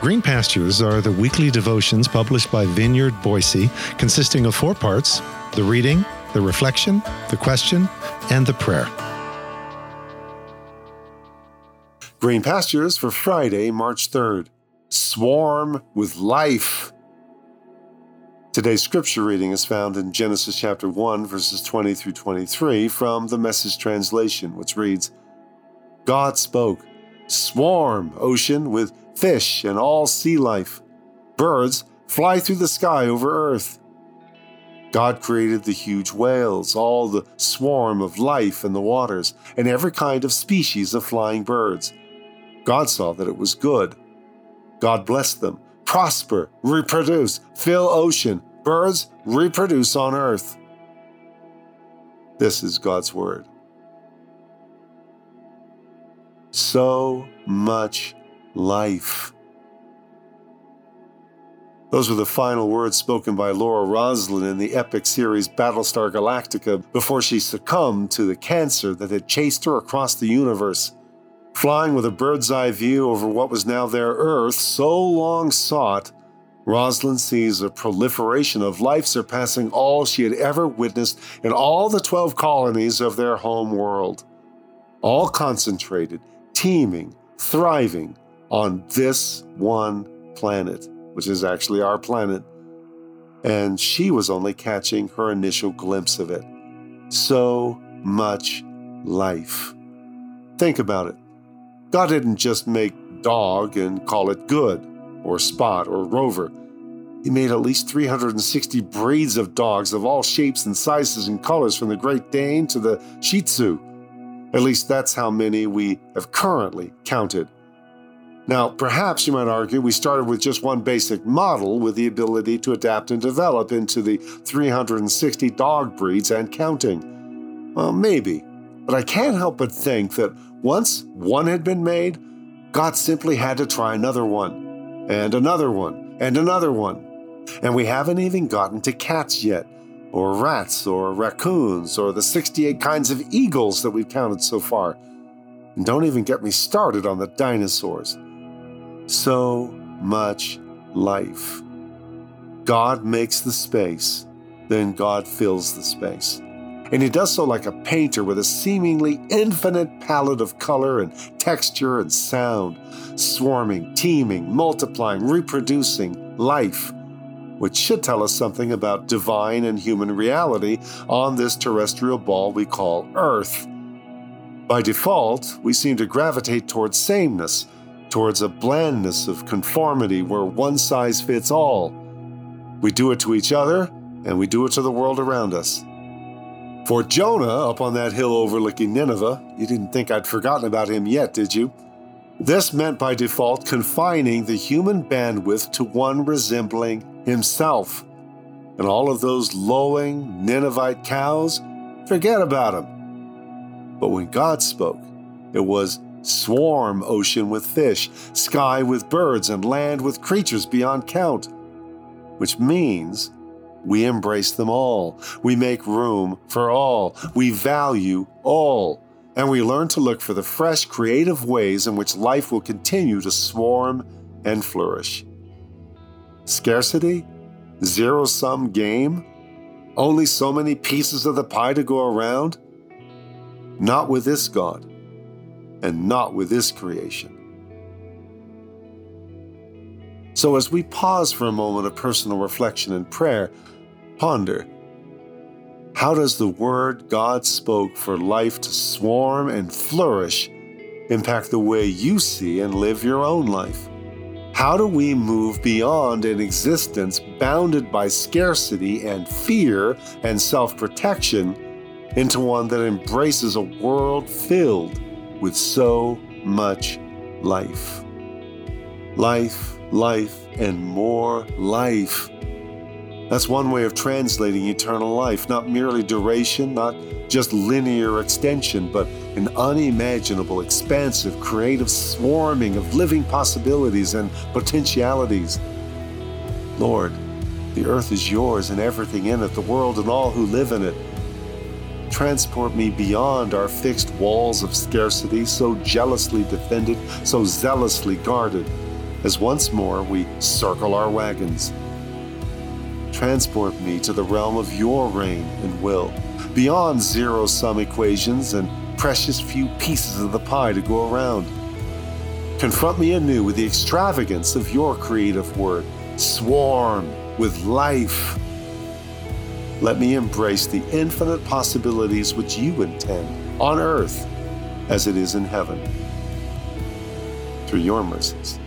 Green Pastures are the weekly devotions published by Vineyard Boise, consisting of four parts the reading, the reflection, the question, and the prayer. Green Pastures for Friday, March 3rd. Swarm with life. Today's scripture reading is found in Genesis chapter 1, verses 20 through 23 from the Message translation, which reads God spoke, Swarm, ocean, with fish and all sea life. Birds fly through the sky over earth. God created the huge whales, all the swarm of life in the waters, and every kind of species of flying birds. God saw that it was good. God blessed them. Prosper, reproduce, fill ocean, birds reproduce on earth. This is God's word. So much life. Those were the final words spoken by Laura Roslin in the epic series Battlestar Galactica before she succumbed to the cancer that had chased her across the universe. Flying with a bird's eye view over what was now their Earth, so long sought, Roslin sees a proliferation of life surpassing all she had ever witnessed in all the 12 colonies of their home world. All concentrated, teeming, thriving on this one planet, which is actually our planet. And she was only catching her initial glimpse of it. So much life. Think about it. God didn't just make dog and call it good, or spot, or rover. He made at least 360 breeds of dogs of all shapes and sizes and colors, from the Great Dane to the Shih Tzu. At least that's how many we have currently counted. Now, perhaps you might argue we started with just one basic model with the ability to adapt and develop into the 360 dog breeds and counting. Well, maybe, but I can't help but think that once one had been made, God simply had to try another one, and another one, and another one. And we haven't even gotten to cats yet, or rats, or raccoons, or the 68 kinds of eagles that we've counted so far. And don't even get me started on the dinosaurs. So much life. God makes the space, then God fills the space and he does so like a painter with a seemingly infinite palette of color and texture and sound, swarming, teeming, multiplying, reproducing life, which should tell us something about divine and human reality on this terrestrial ball we call Earth. By default, we seem to gravitate towards sameness, towards a blandness of conformity where one size fits all. We do it to each other, and we do it to the world around us. For Jonah, up on that hill overlooking Nineveh, you didn't think I'd forgotten about him yet, did you? This meant by default confining the human bandwidth to one resembling himself. And all of those lowing Ninevite cows, forget about them. But when God spoke, it was swarm ocean with fish, sky with birds, and land with creatures beyond count, which means we embrace them all. We make room for all. We value all. And we learn to look for the fresh, creative ways in which life will continue to swarm and flourish. Scarcity? Zero sum game? Only so many pieces of the pie to go around? Not with this God, and not with this creation. So, as we pause for a moment of personal reflection and prayer, ponder how does the word God spoke for life to swarm and flourish impact the way you see and live your own life? How do we move beyond an existence bounded by scarcity and fear and self protection into one that embraces a world filled with so much life? Life life, and more life. That's one way of translating eternal life, not merely duration, not just linear extension, but an unimaginable, expansive, creative swarming of living possibilities and potentialities. Lord, the earth is yours and everything in it, the world and all who live in it. Transport me beyond our fixed walls of scarcity, so jealously defended, so zealously guarded as once more we circle our wagons. Transport me to the realm of your reign and will, beyond zero sum equations and precious few pieces of the pie to go around. Confront me anew with the extravagance of your creative word. Swarm with life. Let me embrace the infinite possibilities which you intend on earth as it is in heaven. Through your mercies.